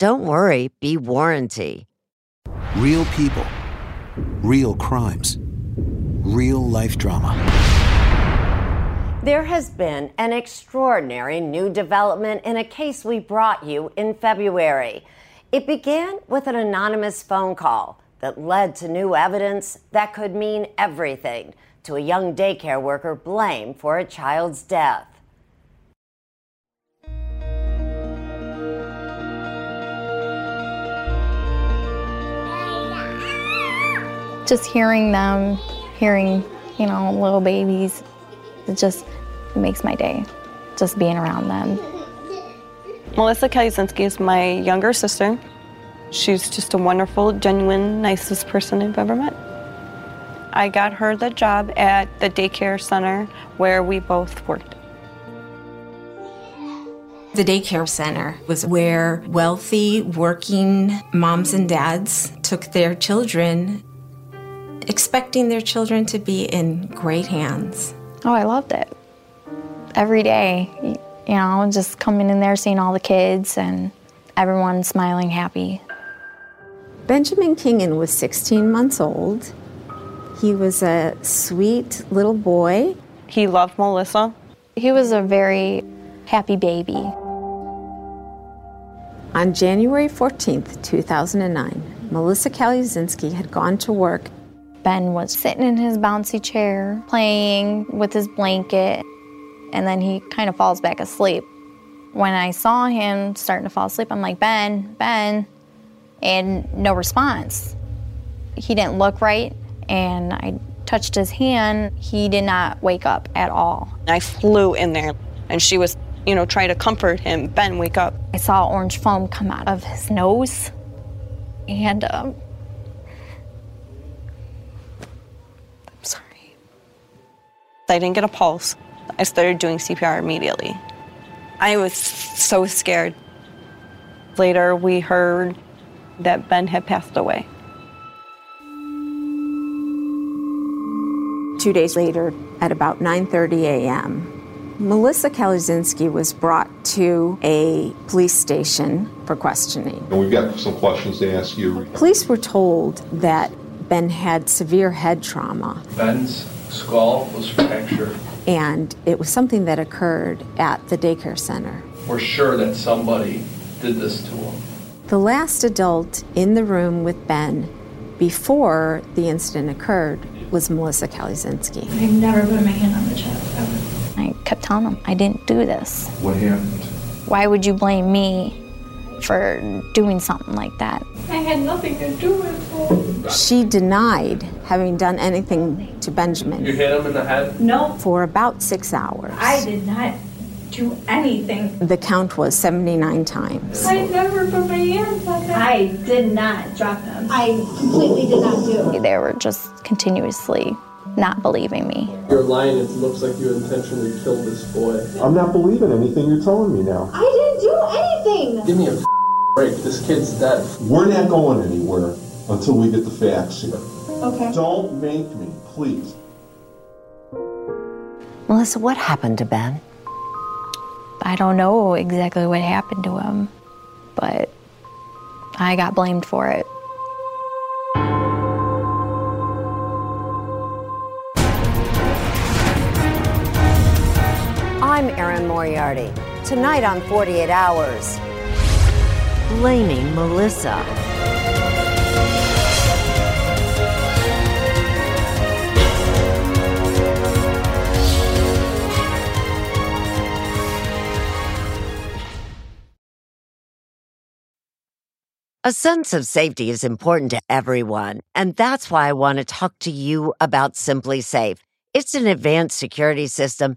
don't worry, be warranty. Real people, real crimes, real life drama. There has been an extraordinary new development in a case we brought you in February. It began with an anonymous phone call that led to new evidence that could mean everything to a young daycare worker blamed for a child's death. Just hearing them, hearing, you know, little babies, it just it makes my day, just being around them. Melissa Calusinski is my younger sister. She's just a wonderful, genuine, nicest person I've ever met. I got her the job at the daycare center where we both worked. The daycare center was where wealthy, working moms and dads took their children expecting their children to be in great hands. Oh, I loved it. Every day, you know, just coming in there, seeing all the kids and everyone smiling, happy. Benjamin Kingan was 16 months old. He was a sweet little boy. He loved Melissa. He was a very happy baby. On January 14th, 2009, Melissa Calusinski had gone to work Ben was sitting in his bouncy chair, playing with his blanket, and then he kind of falls back asleep. When I saw him starting to fall asleep, I'm like, Ben, Ben, and no response. He didn't look right, and I touched his hand. He did not wake up at all. I flew in there, and she was, you know, trying to comfort him. Ben, wake up. I saw orange foam come out of his nose, and um, I didn't get a pulse. I started doing CPR immediately. I was so scared. Later, we heard that Ben had passed away. Two days later, at about 9:30 a.m., Melissa Calusinski was brought to a police station for questioning. And we've got some questions to ask you. Police were told that Ben had severe head trauma. Ben's skull was fractured. And it was something that occurred at the daycare center. We're sure that somebody did this to him. The last adult in the room with Ben before the incident occurred was Melissa Calusinski. I've never put my hand on the chest ever. I kept telling him, I didn't do this. What happened? Why would you blame me for doing something like that? I had nothing to do with it. She denied having done anything to Benjamin. You hit him in the head? No, For about six hours. I did not do anything. The count was 79 times. I never put my hands on him. I did not drop him. I completely did not do. They were just continuously not believing me. You're lying. It looks like you intentionally killed this boy. I'm not believing anything you're telling me now. I didn't do anything. Give me a break. This kid's dead. We're not going anywhere until we get the facts here. Okay. Don't make me, please. Melissa, what happened to Ben? I don't know exactly what happened to him, but I got blamed for it. I'm Erin Moriarty. Tonight on 48 Hours, blaming Melissa. A sense of safety is important to everyone, and that's why I want to talk to you about SimpliSafe. It's an advanced security system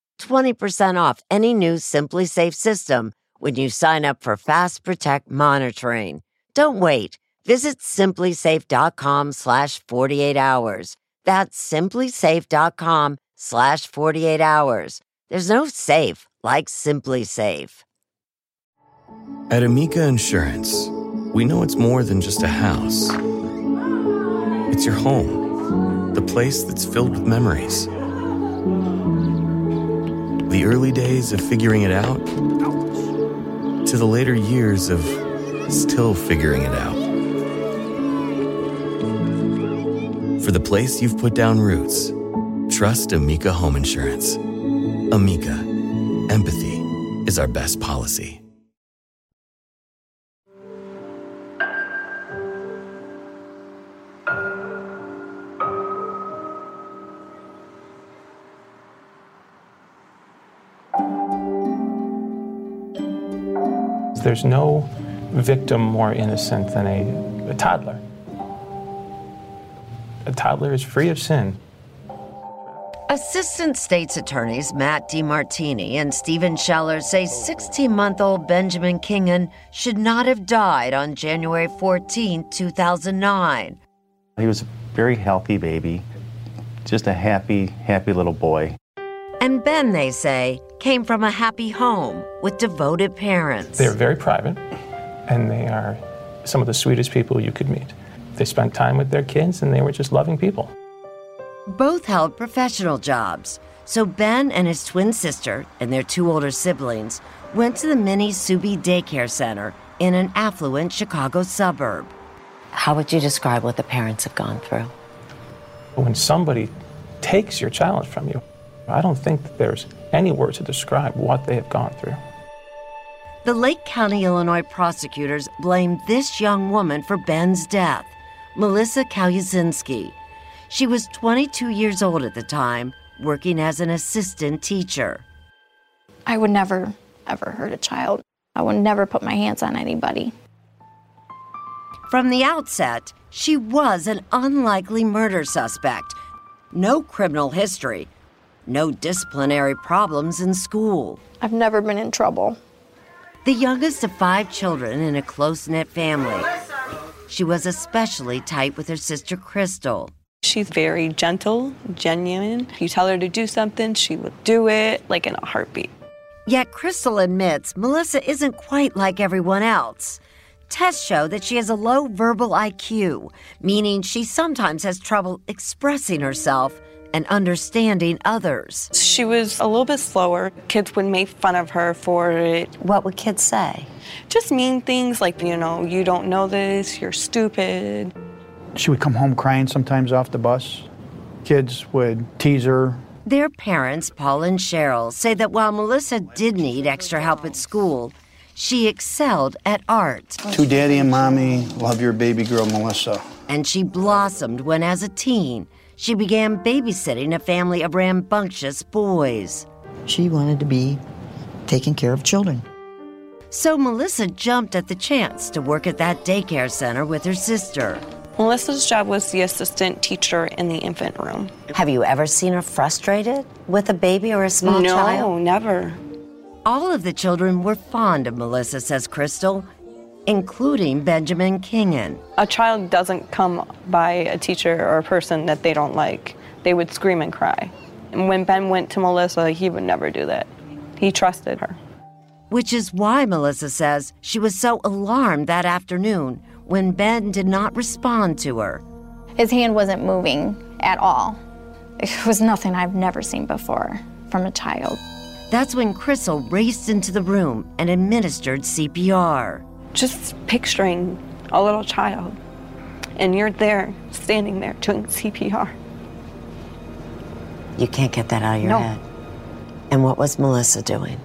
20% off any new SimpliSafe system when you sign up for Fast Protect monitoring. Don't wait. Visit simplisafe.com slash 48 hours. That's simplisafe.com slash 48 hours. There's no safe like SimpliSafe. At Amica Insurance, we know it's more than just a house. It's your home, the place that's filled with memories. The early days of figuring it out to the later years of still figuring it out. For the place you've put down roots, trust Amica Home Insurance. Amica, empathy is our best policy. There's no victim more innocent than a, a toddler. A toddler is free of sin. Assistant State's Attorneys Matt DiMartini and Stephen Scheller say 16 month old Benjamin Kingan should not have died on January 14, 2009. He was a very healthy baby, just a happy, happy little boy. And Ben, they say, came from a happy home with devoted parents. They're very private, and they are some of the sweetest people you could meet. They spent time with their kids, and they were just loving people. Both held professional jobs. So Ben and his twin sister and their two older siblings went to the Minee Subee Daycare Center in an affluent Chicago suburb. How would you describe what the parents have gone through? When somebody takes your child from you, I don't think that there's any word to describe what they have gone through. The Lake County, Illinois prosecutors blamed this young woman for Ben's death, Melissa Calusinski. She was 22 years old at the time, working as an assistant teacher. I would never, ever hurt a child. I would never put my hands on anybody. From the outset, she was an unlikely murder suspect. No criminal history, no disciplinary problems in school. I've never been in trouble. The youngest of five children in a close knit family. She was especially tight with her sister Crystal. She's very gentle, genuine. If you tell her to do something, she will do it like in a heartbeat. Yet Crystal admits Melissa isn't quite like everyone else. Tests show that she has a low verbal IQ, meaning she sometimes has trouble expressing herself and understanding others. She was a little bit slower. Kids would make fun of her for it. What would kids say? Just mean things like, you know, you don't know this, you're stupid. She would come home crying sometimes off the bus. Kids would tease her, Their parents, Paul and Cheryl, say that while Melissa did need extra help at school, she excelled at art. To daddy and mommy, love your baby girl, Melissa. And she blossomed when, as a teen, she began babysitting a family of rambunctious boys. She wanted to be taking care of children. So Melissa jumped at the chance to work at that daycare center with her sister. Melissa's job was the assistant teacher in the infant room. Have you ever seen her frustrated with a baby or a small no, child? No, never. All of the children were fond of Melissa, says Crystal, including Benjamin Kingan. A child doesn't come by a teacher or a person that they don't like. They would scream and cry. And when Ben went to Melissa, he would never do that. He trusted her. Which is why Melissa says she was so alarmed that afternoon when Ben did not respond to her. His hand wasn't moving at all. It was nothing I've never seen before from a child. That's when Crystal raced into the room and administered CPR. Just picturing a little child, and you're there, standing there, doing CPR. You can't get that out of your No. head. And what was Melissa doing?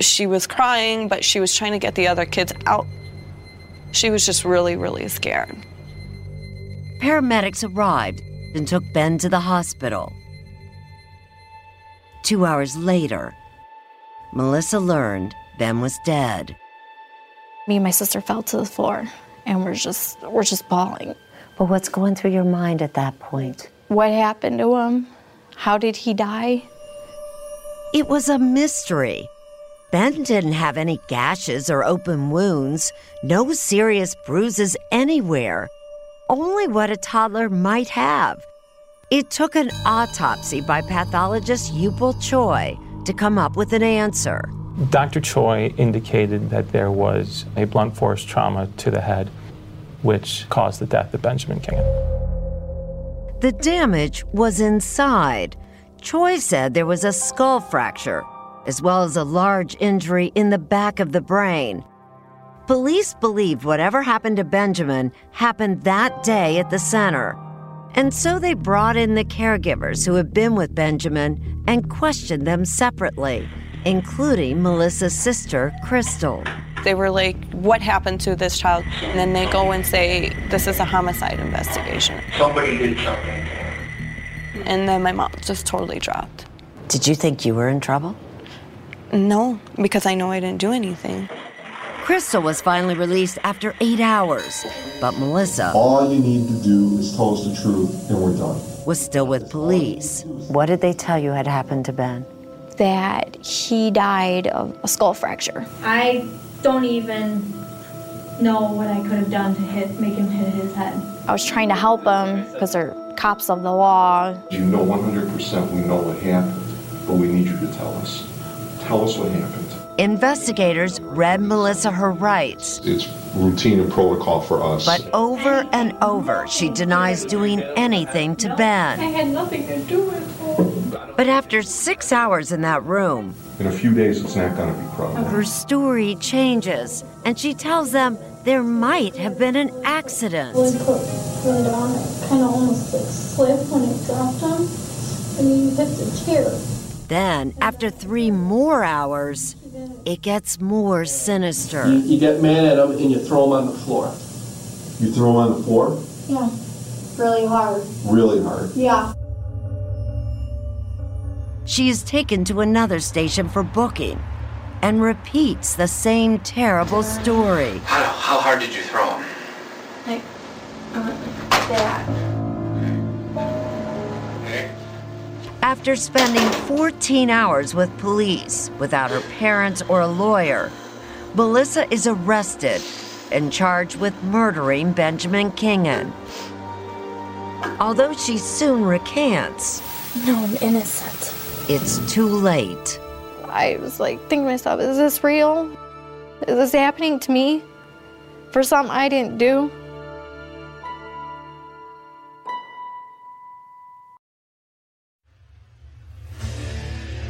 She was crying, but she was trying to get the other kids out. She was just really, really scared. Paramedics arrived and took Ben to the hospital. Two hours later, Melissa learned Ben was dead. Me and my sister fell to the floor and we're just we're just bawling. But what's going through your mind at that point? What happened to him? How did he die? It was a mystery. Ben didn't have any gashes or open wounds, no serious bruises anywhere, only what a toddler might have. It took an autopsy by pathologist Eupil Choi to come up with an answer. Dr. Choi indicated that there was a blunt force trauma to the head, which caused the death of Benjamin Kingan. The damage was inside. Choi said there was a skull fracture, as well as a large injury in the back of the brain. Police believed whatever happened to Benjamin happened that day at the center. And so they brought in the caregivers who had been with Benjamin and questioned them separately, including Melissa's sister, Crystal. They were like, What happened to this child? And then they go and say, This is a homicide investigation. Somebody did something. And then my mom just totally dropped. Did you think you were in trouble? No, because I know I didn't do anything. Crystal was finally released after eight hours, but Melissa All you need to do is tell us the truth, and we're done. was still with police. What did they tell you had happened to Ben? That he died of a skull fracture. I don't even know what I could have done to hit, make him hit his head. I was trying to help him because they're cops of the law. You know 100% we know what happened, but we need you to tell us. Tell us what happened. Investigators read Melissa her rights, It's routine and protocol for us. but over and over she denies doing anything to Ben. I had nothing to do with it. But after six hours in that room, In a few days, it's not going to be credible. her story changes, and she tells them there might have been an accident. Really close, really down. It kind of almost like slipped when it dropped him, and he hit the chair. Then, after three more hours, it gets more sinister. You, you get mad at him and you throw him on the floor. You throw him on the floor Yeah, really hard. really hard. Yeah. She is taken to another station for booking and repeats the same terrible story. How, how hard did you throw him? Like, that. After spending 14 hours with police without her parents or a lawyer, Melissa is arrested and charged with murdering Benjamin Kingan. Although she soon recants, No, I'm innocent. It's too late. I was like thinking to myself, is this real? Is this happening to me? For something I didn't do?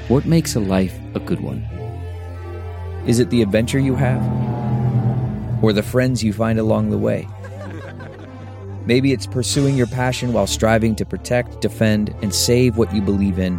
What makes a life a good one? Is it the adventure you have? Or the friends you find along the way? Maybe it's pursuing your passion while striving to protect, defend, and save what you believe in,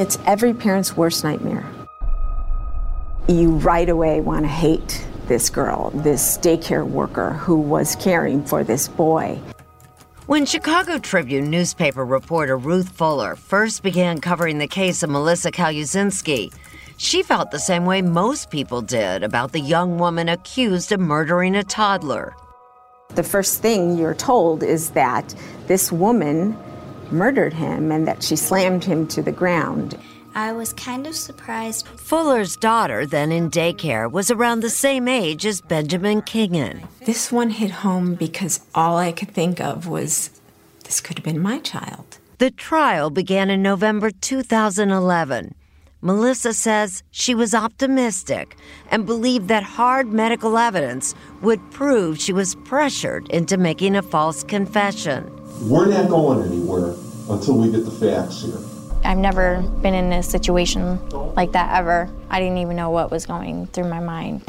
It's every parent's worst nightmare. You right away want to hate this girl, this daycare worker who was caring for this boy. When Chicago Tribune newspaper reporter Ruth Fuller first began covering the case of Melissa Calusinski, she felt the same way most people did about the young woman accused of murdering a toddler. The first thing you're told is that this woman murdered him and that she slammed him to the ground. I was kind of surprised. Fuller's daughter, then in daycare, was around the same age as Benjamin Kingan. This one hit home because all I could think of was this could have been my child. The trial began in November 2011. Melissa says she was optimistic and believed that hard medical evidence would prove she was pressured into making a false confession. We're not going anywhere until we get the facts here. I've never been in a situation like that ever. I didn't even know what was going through my mind.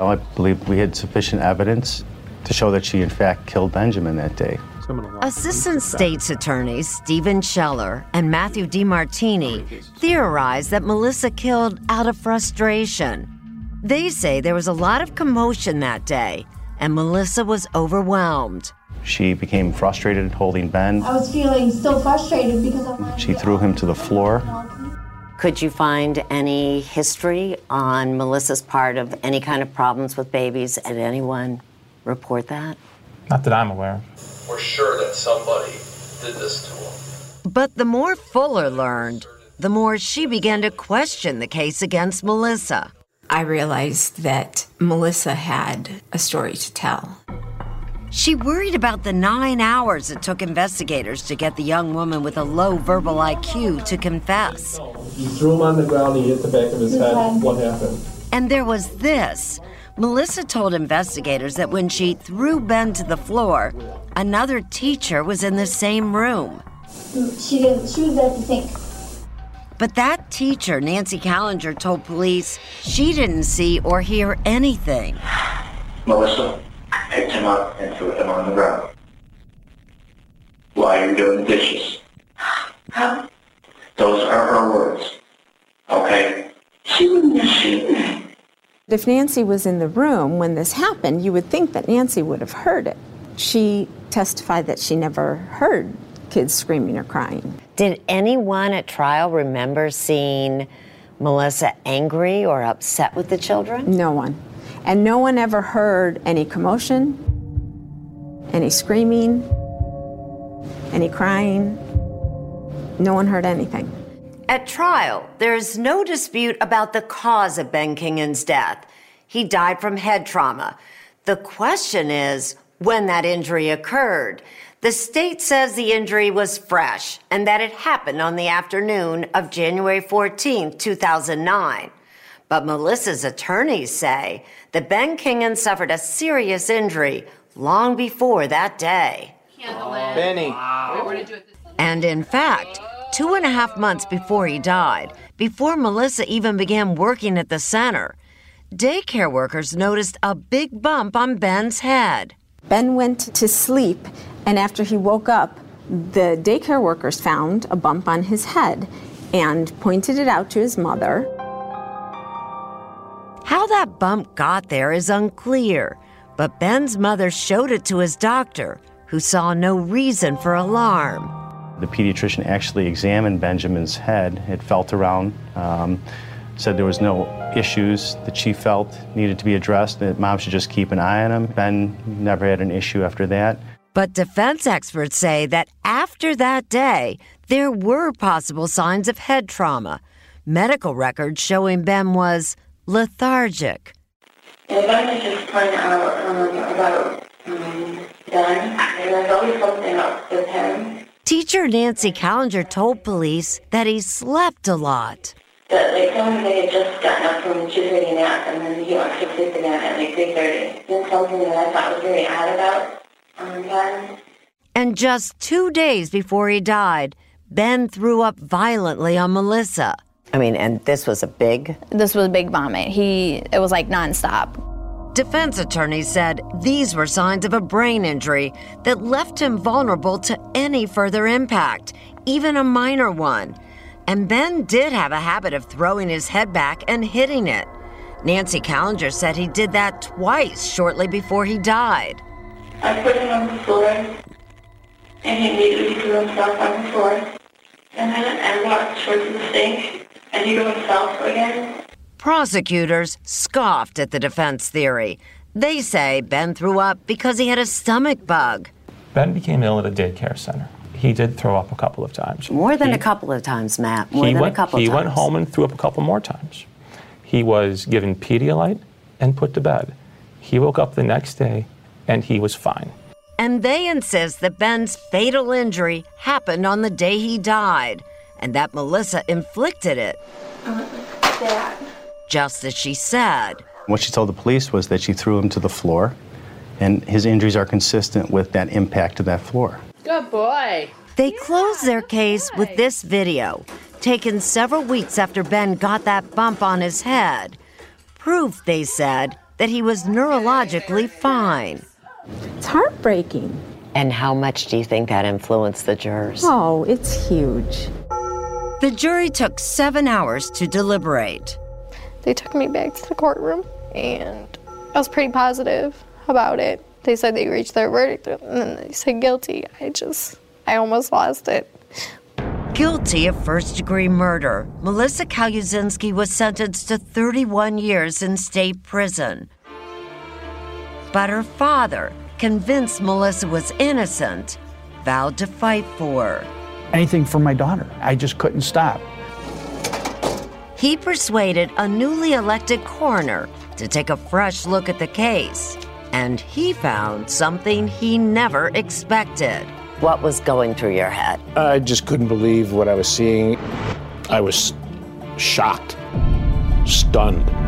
Oh, I believe we had sufficient evidence to show that she, in fact, killed Benjamin that day. Assistant State's attorneys Stephen Scheller and Matthew DiMartini theorize that Melissa killed out of frustration. They say there was a lot of commotion that day, and Melissa was overwhelmed. She became frustrated holding Ben. I was feeling so frustrated because of She threw him to the floor. Could you find any history on Melissa's part of any kind of problems with babies? Did anyone report that? Not that I'm aware of. We're sure that somebody did this to him. But the more Fuller learned, the more she began to question the case against Melissa. I realized that Melissa had a story to tell. She worried about the nine hours it took investigators to get the young woman with a low verbal IQ to confess. You threw him on the ground, he hit the back of his head. What happened? And there was this. Melissa told investigators that when she threw Ben to the floor, another teacher was in the same room. She didn't. She was at the sink. But that teacher, Nancy Callinger, told police she didn't see or hear anything. Melissa picked him up and threw him on the ground. While you're doing the dishes. Those are her words. Okay? She wouldn't have seen me. If Nancy was in the room when this happened, you would think that Nancy would have heard it. She testified that she never heard kids screaming or crying. Did anyone at trial remember seeing Melissa angry or upset with the children? No one. And no one ever heard any commotion, any screaming, any crying. No one heard anything. At trial, there is no dispute about the cause of Ben Kingan's death. He died from head trauma. The question is when that injury occurred. The state says the injury was fresh and that it happened on the afternoon of January 14, 2009. But Melissa's attorneys say that Ben Kingan suffered a serious injury long before that day. Benny. Wow. And in fact, two and a half months before he died, before Melissa even began working at the center, daycare workers noticed a big bump on Ben's head. Ben went to sleep, and after he woke up, the daycare workers found a bump on his head and pointed it out to his mother. How that bump got there is unclear, but Ben's mother showed it to his doctor, who saw no reason for alarm. The pediatrician actually examined Benjamin's head. It felt around, um, said there was no issues that she felt needed to be addressed, that mom should just keep an eye on him. Ben never had an issue after that. But defense experts say that after that day, there were possible signs of head trauma. Medical records showing Ben was lethargic. Could just point out um, about um, and there's always something up with him. Teacher Nancy Callinger told police that he slept a lot. That like someone they had just gotten up from a 2.30 nap and then he went to sleep again at like 3.30. That's something that I thought was very odd about. And just two days before he died, Ben threw up violently on Melissa. I mean, and this was a big. This was a big vomit. He, it was like nonstop. Defense attorneys said these were signs of a brain injury that left him vulnerable to any further impact, even a minor one. And Ben did have a habit of throwing his head back and hitting it. Nancy Callinger said he did that twice shortly before he died. I put him on the floor and he immediately threw himself on the floor. And then I walked towards the sink and he threw himself again. Prosecutors scoffed at the defense theory. They say Ben threw up because he had a stomach bug. Ben became ill at a daycare center. He did throw up a couple of times. More than He- a couple of times, Matt. More than went, a couple he of times. He went home and threw up a couple more times. He was given Pedialyte and put to bed. He woke up the next day and he was fine. And they insist that Ben's fatal injury happened on the day he died and that Melissa inflicted it, That. just as she said. What she told the police was that she threw him to the floor, and his injuries are consistent with that impact to that floor. Good boy. They closed their case with this video, taken several weeks after Ben got that bump on his head. Proof, they said, that he was neurologically fine. It's heartbreaking. And how much do you think that influenced the jurors? Oh, it's huge. The jury took seven hours to deliberate. They took me back to the courtroom and I was pretty positive about it. They said they reached their verdict and then they said guilty. I just, I almost lost it. Guilty of first degree murder, Melissa Calusinski was sentenced to 31 years in state prison. But her father, convinced Melissa was innocent, vowed to fight for her. Anything for my daughter. I just couldn't stop. He persuaded a newly elected coroner to take a fresh look at the case, and he found something he never expected. What was going through your head? I just couldn't believe what I was seeing. I was shocked, stunned.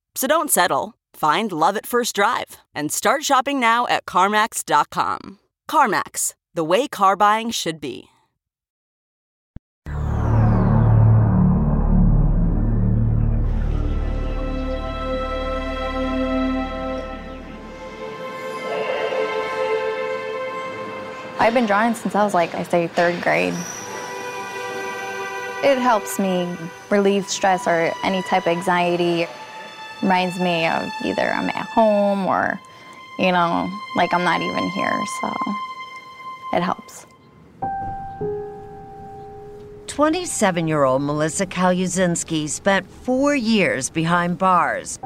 So don't settle. Find love at first drive and start shopping now at CarMax.com. CarMax, the way car buying should be. I've been drawing since I was like, I say, third grade. It helps me relieve stress or any type of anxiety. Reminds me of either I'm at home or, you know, like I'm not even here. So it helps. 27 year old Melissa Calusinski spent four years behind bars.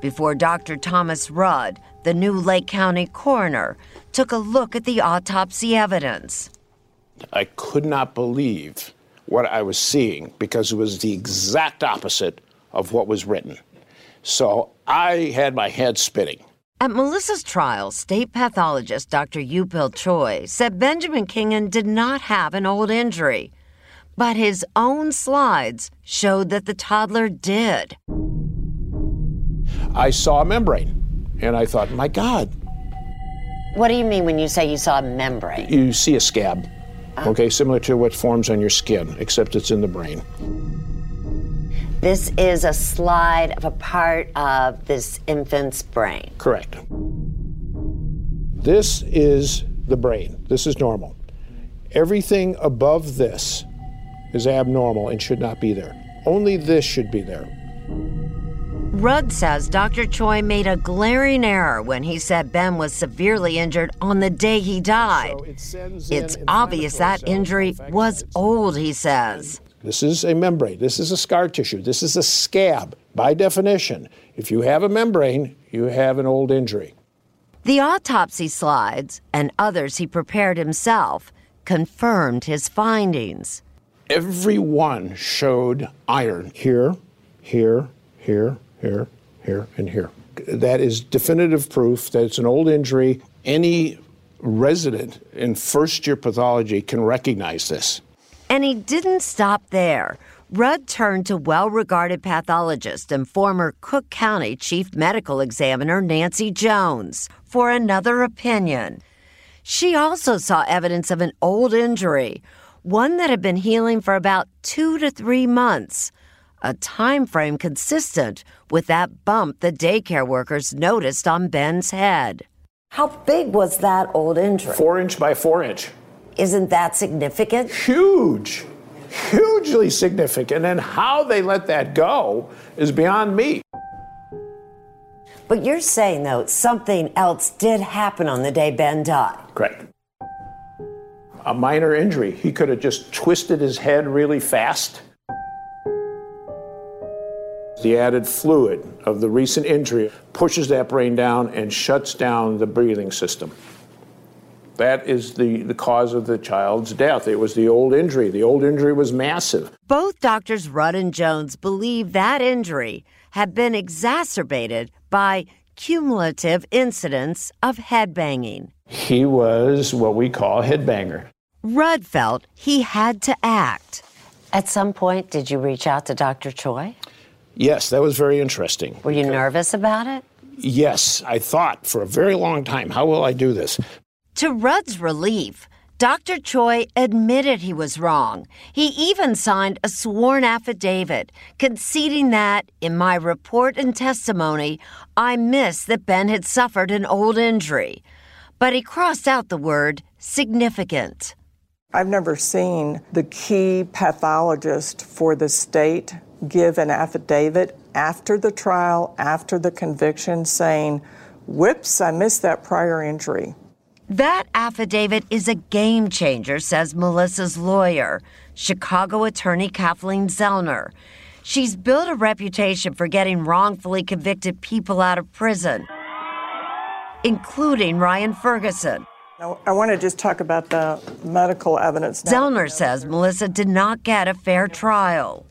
Before Dr. Thomas Rudd, the the new Lake County coroner, took a look at the autopsy evidence. I could not believe what I was seeing because it was the exact opposite of what was written. So I had my head spinning. At Melissa's trial, state pathologist Dr. Eupil Choi said Benjamin Kingan did not have an old injury, but his own slides showed that the toddler did. I saw a membrane and I thought, my God, What do you mean when you say you saw a membrane? you see a scab, ah. okay, similar to what forms on your skin, except it's in the brain. This is a slide of a part of this infant's brain. Correct. This is the brain. This is normal. Everything above this is abnormal and should not be there. Only this should be there. Rudd says Dr. Choi made a glaring error when he said Ben was severely injured on the day he died. it's obvious that injury was old, he says. This is a membrane. This is a scar tissue. This is a scab. By definition, if you have a membrane, you have an old injury. The autopsy slides and others he prepared himself confirmed his findings. Every one showed iron here, here, here, here, here, and here. That is definitive proof that it's an old injury. Any resident in first year pathology can recognize this. And he didn't stop there. Rudd turned to well regarded pathologist and former Cook County Chief Medical Examiner Nancy Jones for another opinion. She also saw evidence of an old injury, one that had been healing for about two to three months, a time frame consistent with that bump the daycare workers noticed on Ben's head. How big was that old injury? Four inch by four inch. Isn't that significant? Huge, hugely significant. And how they let that go is beyond me. But you're saying, though, something else did happen on the day Ben died. Correct. A minor injury. He could have just twisted his head really fast. The added fluid of the recent injury pushes that brain down and shuts down the breathing system. That is the, the cause of the child's death. It was the old injury. The old injury was massive. Both doctors Rudd and Jones believe that injury had been exacerbated by cumulative incidents of head banging. He was what we call a headbanger. Rudd felt he had to act. At some point, did you reach out to Dr. Choi? Yes, that was very interesting. Were you nervous about it? Yes, I thought for a very long time, how will I do this? To Rudd's relief, Dr. Choi admitted he was wrong. He even signed a sworn affidavit conceding that, in my report and testimony, I missed that Ben had suffered an old injury. But he crossed out the word significant. I've never seen the key pathologist for the state give an affidavit after the trial, after the conviction, saying, Whoops, I missed that prior injury. That affidavit is a game changer, says Melissa's lawyer, Chicago attorney Kathleen Zellner. She's built a reputation for getting wrongfully convicted people out of prison, including Ryan Ferguson. Now, I want to just talk about the medical evidence. now. Zellner says Melissa did not get a fair trial.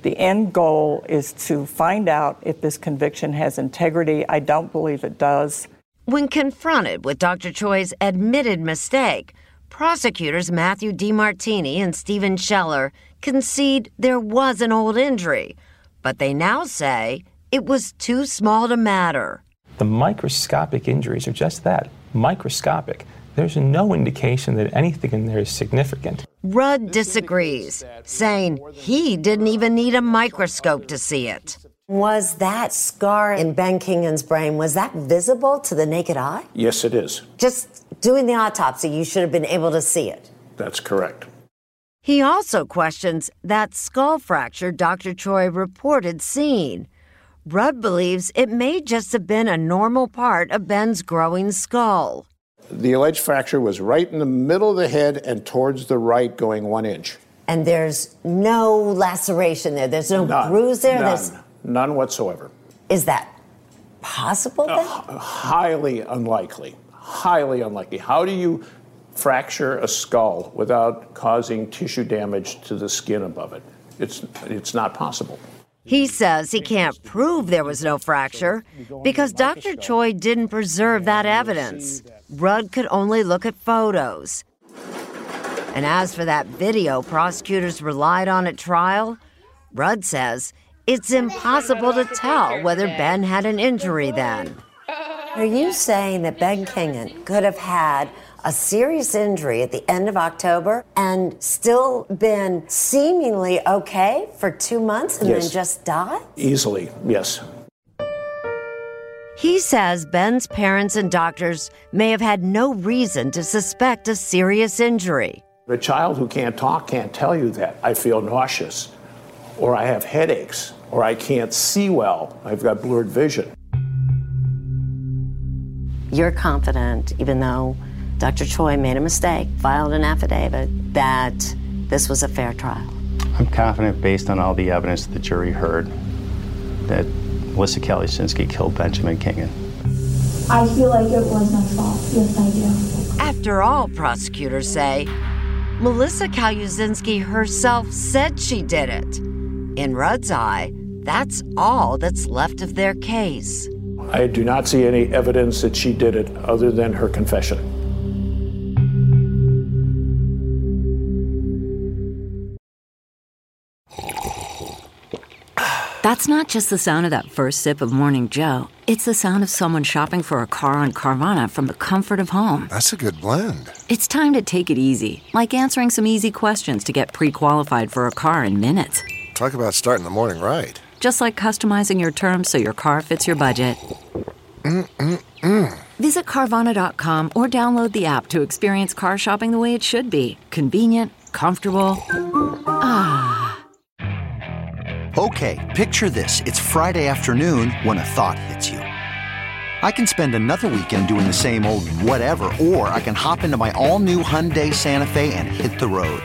The end goal is to find out if this conviction has integrity. I don't believe it does. When confronted with Dr. Choi's admitted mistake, prosecutors Matthew DiMartini and Stephen Scheller concede there was an old injury, but they now say it was too small to matter. The microscopic injuries are just that microscopic. There's no indication that anything in there is significant. Rudd disagrees, saying he didn't even need a microscope to see it. Was that scar in Ben Kingan's brain, was that visible to the naked eye? Yes, it is. Just doing the autopsy, you should have been able to see it. That's correct. He also questions that skull fracture Dr. Choi reported seeing. Rudd believes it may just have been a normal part of Ben's growing skull. The alleged fracture was right in the middle of the head and towards the right, going one inch. And there's no laceration there. There's no None. bruise there. None. There's None whatsoever. is that possible then? Uh, highly unlikely. Highly unlikely. How do you fracture a skull without causing tissue damage to the skin above it? It's, it's not possible. He says he can't prove there was no fracture because Dr. Choi didn't preserve that evidence. Rudd could only look at photos. And as for that video prosecutors relied on at trial, Rudd says it's impossible to tell whether Ben had an injury then. Are you saying that Ben Kingan could have had a serious injury at the end of October and still been seemingly okay for two months and Yes. then just die? Easily, yes. He says Ben's parents and doctors may have had no reason to suspect a serious injury. A child who can't talk can't tell you that. I feel nauseous, or I have headaches, or I can't see well. I've got blurred vision. You're confident, even though Dr. Choi made a mistake, filed an affidavit, that this was a fair trial. I'm confident, based on all the evidence the jury heard, that Melissa Calusinski killed Benjamin Kingan. I feel like it was my fault. Yes, I do. After all, prosecutors say, Melissa Calusinski herself said she did it. In Rudd's eye, that's all that's left of their case. I do not see any evidence that she did it other than her confession. That's not just the sound of that first sip of Morning Joe. It's the sound of someone shopping for a car on Carvana from the comfort of home. That's a good blend. It's time to take it easy, like answering some easy questions to get pre qualified for a car in minutes. Talk about starting the morning right. Just like customizing your terms so your car fits your budget. Mm-mm-mm. Visit Carvana.com or download the app to experience car shopping the way it should be convenient, comfortable. Ah. Okay, picture this. It's Friday afternoon when a thought hits you. I can spend another weekend doing the same old whatever, or I can hop into my all new Hyundai Santa Fe and hit the road.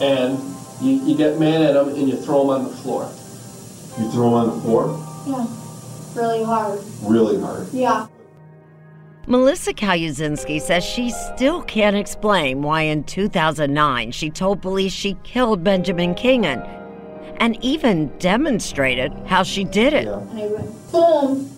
and you, you get mad at them and you throw them on the floor. You throw them on the floor Yeah. Really hard. really hard. Yeah. Melissa Calusinski says she still can't explain why in 2009 she told police she killed Benjamin Kingan and even demonstrated how she did it. And I went boom.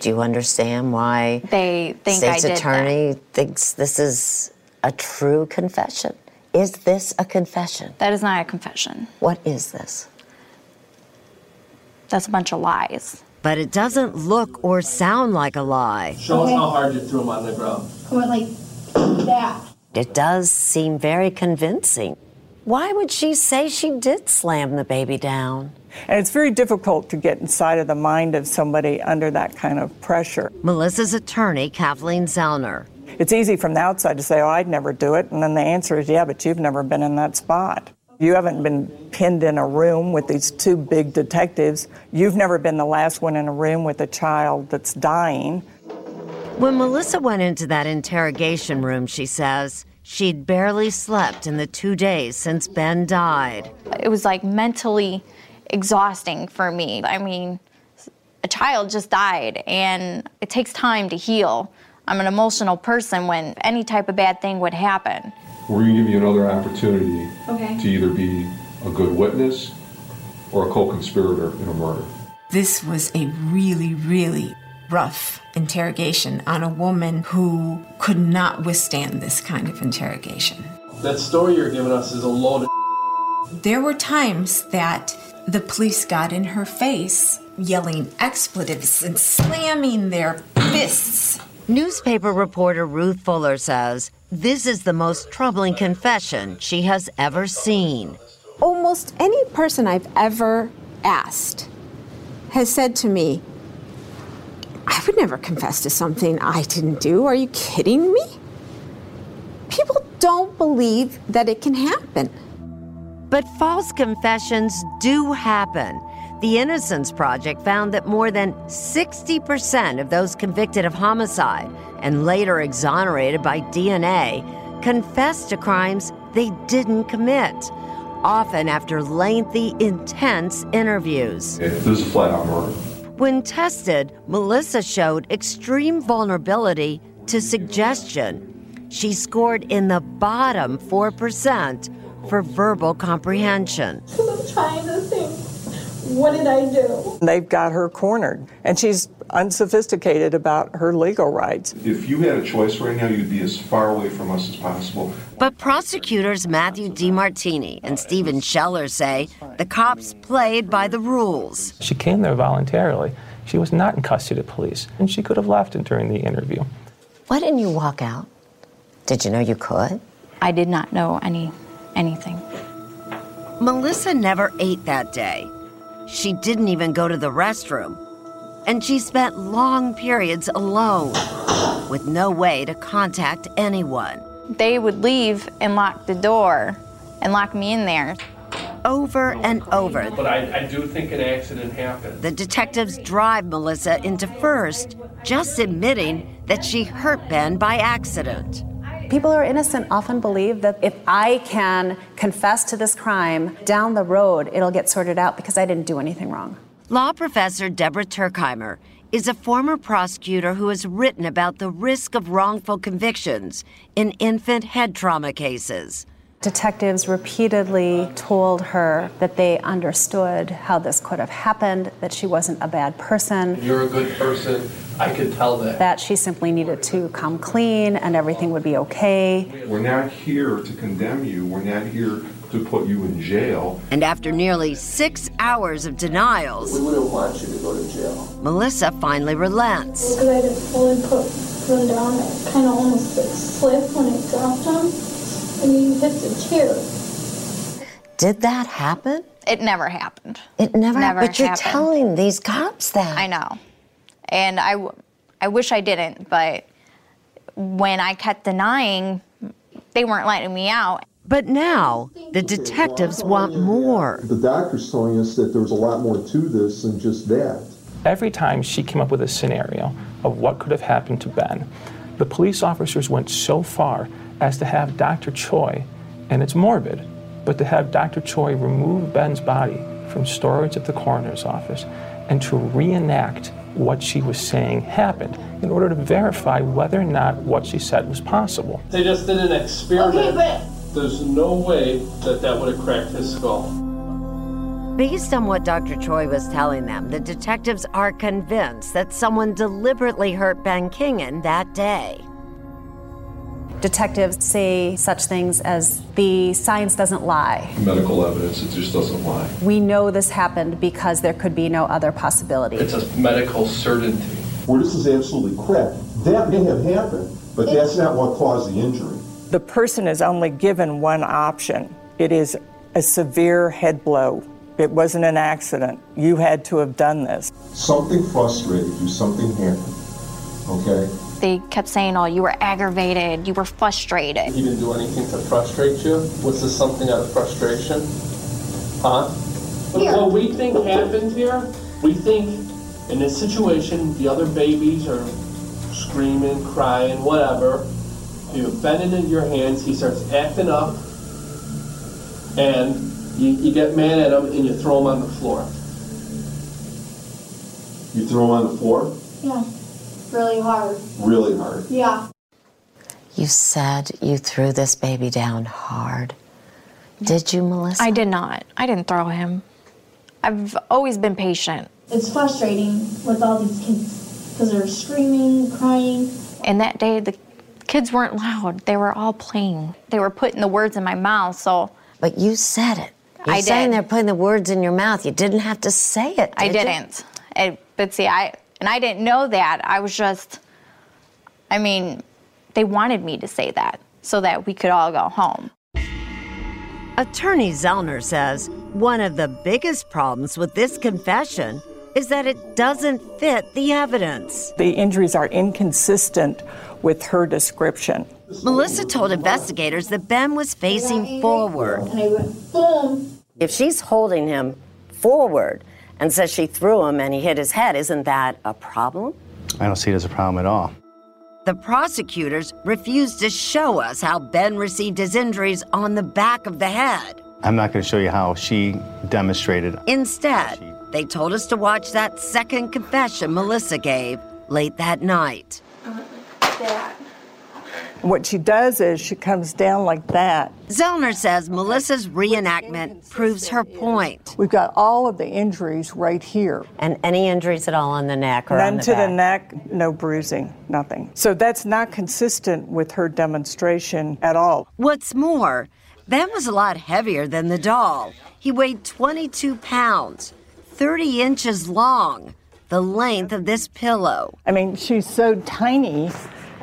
Do you understand why They think I state's did attorney thinks this is a true confession? Is this a confession? That is not a confession. What is this? That's a bunch of lies. But it doesn't look or sound like a lie. Show Okay. us how hard you threw him on the ground. I went like that. It does seem very convincing. Why would she say she did slam the baby down? And it's very difficult to get inside of the mind of somebody under that kind of pressure. Melissa's attorney, Kathleen Zellner. It's easy from the outside to say, oh, I'd never do it. And then the answer is, yeah, but you've never been in that spot. You haven't been pinned in a room with these two big detectives. You've never been the last one in a room with a child that's dying. When Melissa went into that interrogation room, she says she'd barely slept in the two days since Ben died. It was like mentally exhausting for me. I mean, a child just died and it takes time to heal. I'm an emotional person when any type of bad thing would happen. We're going to give you another opportunity Okay. to either be a good witness or a co-conspirator in a murder. This was a really, really rough interrogation on a woman who could not withstand this kind of interrogation. That story you're giving us is a load of There were times that the police got in her face, yelling expletives and slamming their fists. Newspaper reporter Ruth Fuller says this is the most troubling confession she has ever seen. Almost any person I've ever asked has said to me, I would never confess to something I didn't do. Are you kidding me? People don't believe that it can happen. But false confessions do happen. The Innocence Project found that more than 60% of those convicted of homicide and later exonerated by DNA confessed to crimes they didn't commit, often after lengthy, intense interviews. This is a flat out murder. When tested, Melissa showed extreme vulnerability to suggestion. She scored in the bottom 4% for verbal comprehension. I'm trying to think, what did I do? They've got her cornered, and she's unsophisticated about her legal rights. If you had a choice right now, you'd be as far away from us as possible. But prosecutors Matthew DiMartini and Stephen Scheller say the cops played by the rules. She came there voluntarily. She was not in custody of police, and she could have left during the interview. Why didn't you walk out? Did you know you could? I did not know any anything. Melissa never ate that day. She didn't even go to the restroom. And she spent long periods alone with no way to contact anyone. They would leave and lock the door and lock me in there. Over and over, But I, I do think an accident happened. the detectives drive Melissa into first just admitting that she hurt Ben by accident. People who are innocent often believe that if I can confess to this crime down the road, it'll get sorted out because I didn't do anything wrong. Law professor Deborah Tuerkheimer is a former prosecutor who has written about the risk of wrongful convictions in infant head trauma cases. Detectives repeatedly told her that they understood how this could have happened, that she wasn't a bad person, You're a good person. I could tell that. that she simply needed to come clean and everything would be okay. We're not here to condemn you. We're not here to put you in jail. And after nearly six hours of denials, We wouldn't want you to go to jail. Melissa finally relents. Because I had to fully put him down, it kind of almost like slipped when it dropped him, and he hit the chair. Did that happen? It never happened. It never, Never But you're happened. telling these cops that. I know. And I, I wish I didn't, but when I kept denying, they weren't letting me out. But now the detectives want more. The doctor's telling us that there's a lot more to this than just that. Every time she came up with a scenario of what could have happened to Ben, the police officers went so far as to have Dr. Choi, and it's morbid, but to have Dr. Choi remove Ben's body from storage at the coroner's office and to reenact what she was saying happened in order to verify whether or not what she said was possible. They just did an experiment. Okay, but There's no way that that would have cracked his skull. Based on what Dr. Choi was telling them, the detectives are convinced that someone deliberately hurt Ben Kingan that day. Detectives say such things as the science doesn't lie. Medical evidence, it just doesn't lie. We know this happened because there could be no other possibility. It's a medical certainty. Where this is absolutely correct. That may have happened, but that's not what caused the injury. The person is only given one option it is a severe head blow. It wasn't an accident. You had to have done this. Something frustrated you, something happened. Okay? They kept saying, oh, you were aggravated, you were frustrated. He didn't do anything to frustrate you? Was this something out of frustration? Huh? Here. What we think happened here, we think in this situation, the other babies are screaming, crying, whatever. You have Ben in your hands, he starts acting up, and you, you get mad at him and you throw him on the floor. You throw him on the floor yeah, really hard. really hard. Yeah. You said you threw this baby down hard. Did you, Melissa? I did not. I didn't throw him. I've always been patient. It's frustrating with all these kids because they're screaming, crying. And that day, the kids weren't loud. They were all playing. They were putting the words in my mouth, so. But you said it. You're I saying did. they're putting the words in your mouth. You didn't have to say it. I did you? didn't. It, but see, I and I didn't know that. I was just. I mean, they wanted me to say that so that we could all go home. Attorney Zellner says one of the biggest problems with this confession is that it doesn't fit the evidence. The injuries are inconsistent with her description. Melissa told investigators that Ben was facing forward. And I went boom. If she's holding him forward and says she threw him and he hit his head, isn't that a problem? I don't see it as a problem at all. The prosecutors refused to show us how Ben received his injuries on the back of the head. I'm not going to show you how she demonstrated. Instead, they told us to watch that second confession Melissa gave late that night. Uh, that. What she does is she comes down like that. Zellner says Melissa's reenactment proves her point. We've got all of the injuries right here. And any injuries at all on the neck or None on the to back? the neck, no bruising, nothing. So that's not consistent with her demonstration at all. What's more, Ben was a lot heavier than the doll. He weighed 22 pounds, 30 inches long, the length of this pillow. I mean, she's so tiny,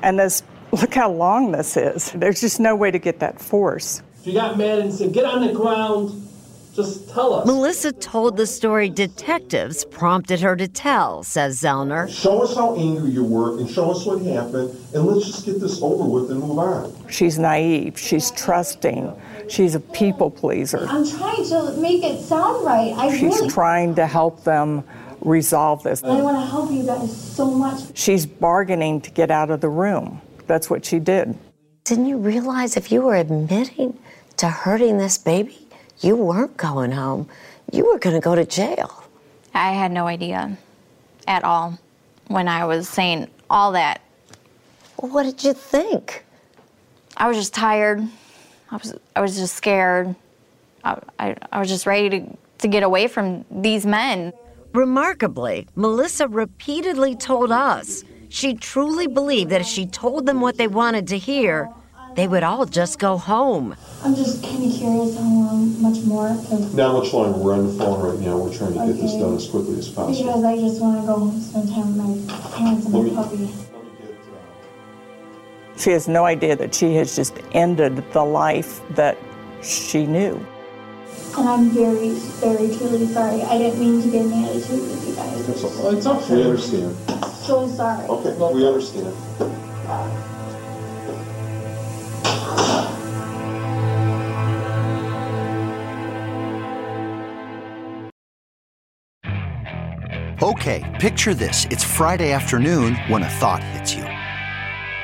and this look how long this is. There's just no way to get that force. If you got mad and said, get on the ground, just tell us. Melissa told the story detectives prompted her to tell, says Zellner. Show us how angry you were and show us what happened, and let's just get this over with and move on. She's naive, she's trusting, she's a people pleaser. I'm trying to make it sound right. I She's really. trying to help them resolve this. I want to help you guys so much. She's bargaining to get out of the room. That's what she did. Didn't you realize if you were admitting to hurting this baby, you weren't going home? You were going to go to jail. I had no idea at all when I was saying all that. Well, what did you think? I was just tired. I was I was just scared. I, I, I was just ready to, to get away from these men. Remarkably, Melissa repeatedly told us she truly believed that if she told them what they wanted to hear, they would all just go home. I'm just kind of curious how long, um, much more. Not much longer. We're on the phone right now. We're trying to get this done as quickly as possible. Because I just want to go home, spend time with my parents and Let my me- puppy. She has no idea that she has just ended the life that she knew. And I'm very, very truly sorry. I didn't mean to get an attitude with you guys. It's okay. It's okay. We understand. So sorry. Okay, we understand. Okay, picture this. It's Friday afternoon when a thought hits you.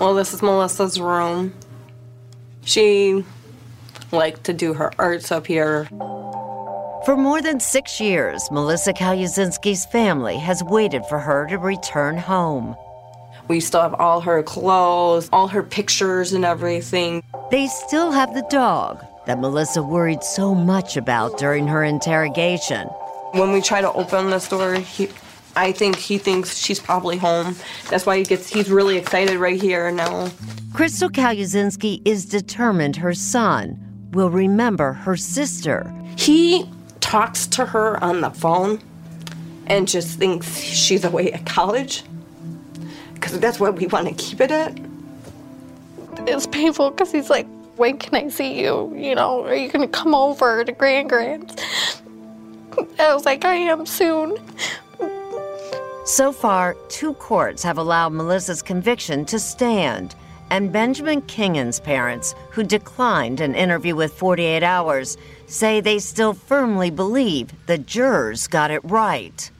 Well, this is Melissa's room. She liked to do her arts up here. For more than six years, Melissa Calusinski's family has waited for her to return home. We still have all her clothes, all her pictures, and everything. They still have the dog that Melissa worried so much about during her interrogation. When we try to open this door, he, I think he thinks she's probably home. That's why he gets he's really excited right here now. Crystal Calusinski is determined her son will remember her sister. He talks to her on the phone and just thinks she's away at college because that's what we want to keep it at. It's painful because he's like, when can I see you? You know, are you going to come over to Grand Grants? I was like, I am soon. So far, two courts have allowed Melissa's conviction to stand, and Benjamin Kingan's parents, who declined an interview with 48 Hours, say they still firmly believe the jurors got it right.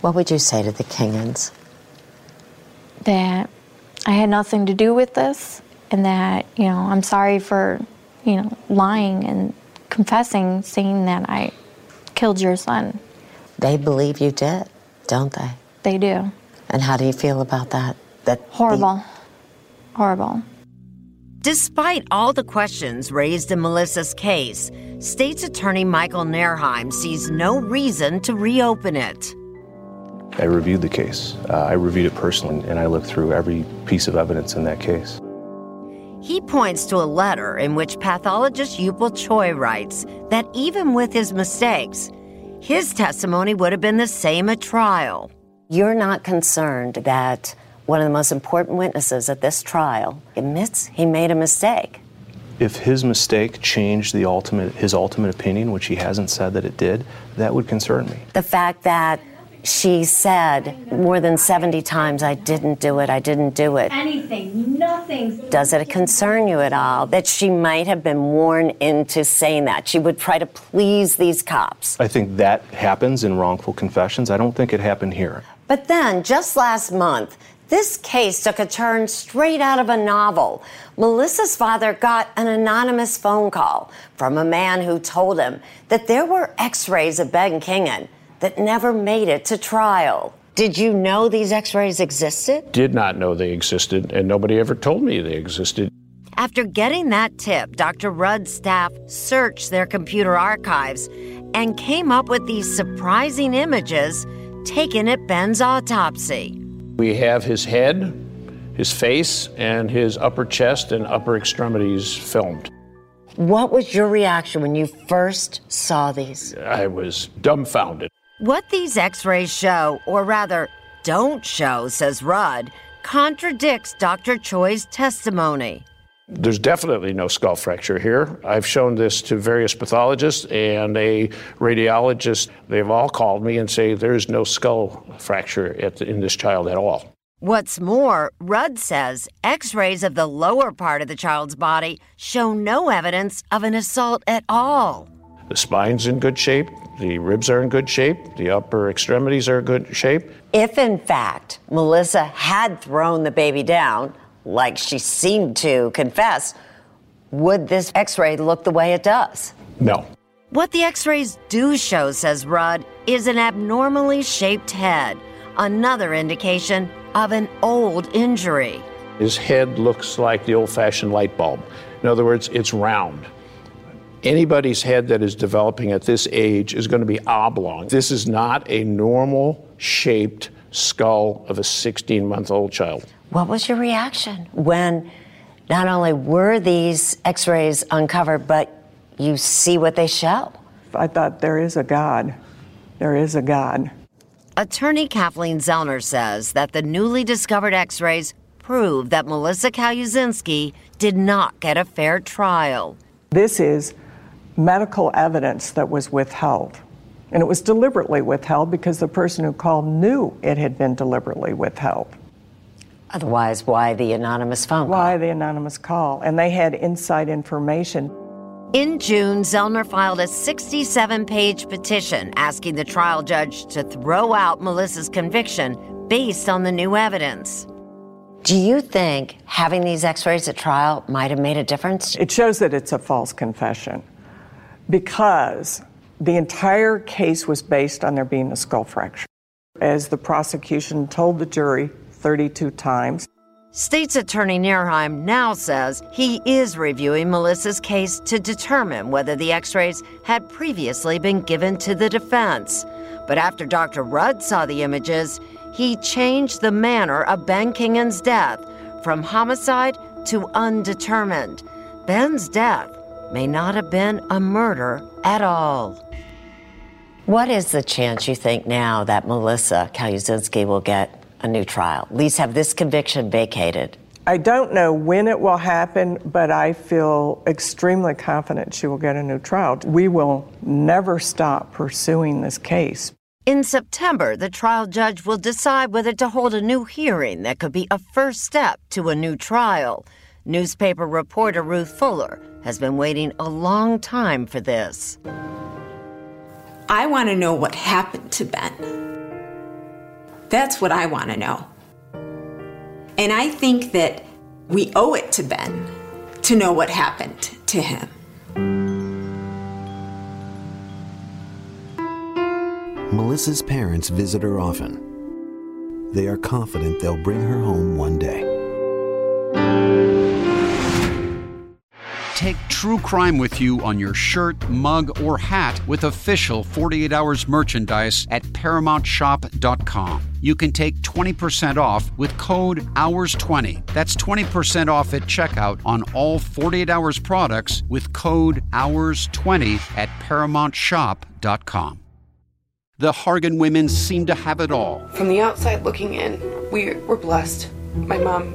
What would you say to the Kingans? That I had nothing to do with this and that, you know, I'm sorry for, you know, lying and confessing, saying that I killed your son. They believe you did, don't they? They do. And how do you feel about that? That Horrible. Horrible. Despite all the questions raised in Melissa's case, State's Attorney Michael Nerheim sees no reason to reopen it. I reviewed the case. Uh, I reviewed it personally, and I looked through every piece of evidence in that case. He points to a letter in which pathologist Eupil Choi writes that even with his mistakes, his testimony would have been the same at trial. You're not concerned that one of the most important witnesses at this trial admits he made a mistake. If his mistake changed the ultimate, his ultimate opinion, which he hasn't said that it did, that would concern me. The fact that she said more than 70 times, I didn't do it, I didn't do it. Anything, nothing. Does it concern you at all that she might have been worn into saying that? She would try to please these cops. I think that happens in wrongful confessions. I don't think it happened here. But then, just last month, this case took a turn straight out of a novel. Melissa's father got an anonymous phone call from a man who told him that there were x rays of Ben Kingan that never made it to trial. Did you know these x rays existed? Did not know they existed, and nobody ever told me they existed. After getting that tip, Dr. Rudd's staff searched their computer archives and came up with these surprising images taken at Ben's autopsy. We have his head, his face, and his upper chest and upper extremities filmed. What was your reaction when you first saw these? I was dumbfounded. What these x rays show, or rather, don't show, says Rudd, contradicts Dr. Choi's testimony. There's definitely no skull fracture here. I've shown this to various pathologists and a radiologist. They've all called me and say there's no skull fracture the, in this child at all. What's more, Rudd says x rays of the lower part of the child's body show no evidence of an assault at all. The spine's in good shape, the ribs are in good shape, the upper extremities are in good shape. If, in fact, Melissa had thrown the baby down, like she seemed to confess, would this x ray look the way it does? No. What the x rays do show, says Rudd, is an abnormally shaped head, another indication of an old injury. His head looks like the old fashioned light bulb. In other words, it's round. Anybody's head that is developing at this age is going to be oblong. This is not a normal shaped skull of a 16 month old child. What was your reaction when not only were these x rays uncovered, but you see what they show? I thought there is a God. There is a God. Attorney Kathleen Zellner says that the newly discovered x rays prove that Melissa Calusinski did not get a fair trial. This is medical evidence that was withheld. And it was deliberately withheld because the person who called knew it had been deliberately withheld. Otherwise, why the anonymous phone call? Why the anonymous call? And they had inside information. In June, Zellner filed a 67 page petition asking the trial judge to throw out Melissa's conviction based on the new evidence. Do you think having these x rays at trial might have made a difference? It shows that it's a false confession because the entire case was based on there being a skull fracture. As the prosecution told the jury 32 times, State's Attorney Nerheim now says he is reviewing Melissa's case to determine whether the x rays had previously been given to the defense. But after Dr. Rudd saw the images, he changed the manner of Ben Kingan's death from homicide to undetermined. Ben's death may not have been a murder at all. What is the chance you think now that Melissa Calusinski will get a new trial, at least have this conviction vacated? I don't know when it will happen, but I feel extremely confident she will get a new trial. We will never stop pursuing this case. In September, the trial judge will decide whether to hold a new hearing that could be a first step to a new trial. Newspaper reporter Ruth Fuller has been waiting a long time for this. I want to know what happened to Ben. That's what I want to know. And I think that we owe it to Ben to know what happened to him. Melissa's parents visit her often. They are confident they'll bring her home one day. Take true crime with you on your shirt, mug, or hat with official 48 Hours merchandise at ParamountShop.com. You can take 20% off with code HOURS20. That's 20% off at checkout on all 48 Hours products with code HOURS20 at ParamountShop.com. The Hargan women seem to have it all. From the outside looking in, we were blessed. My mom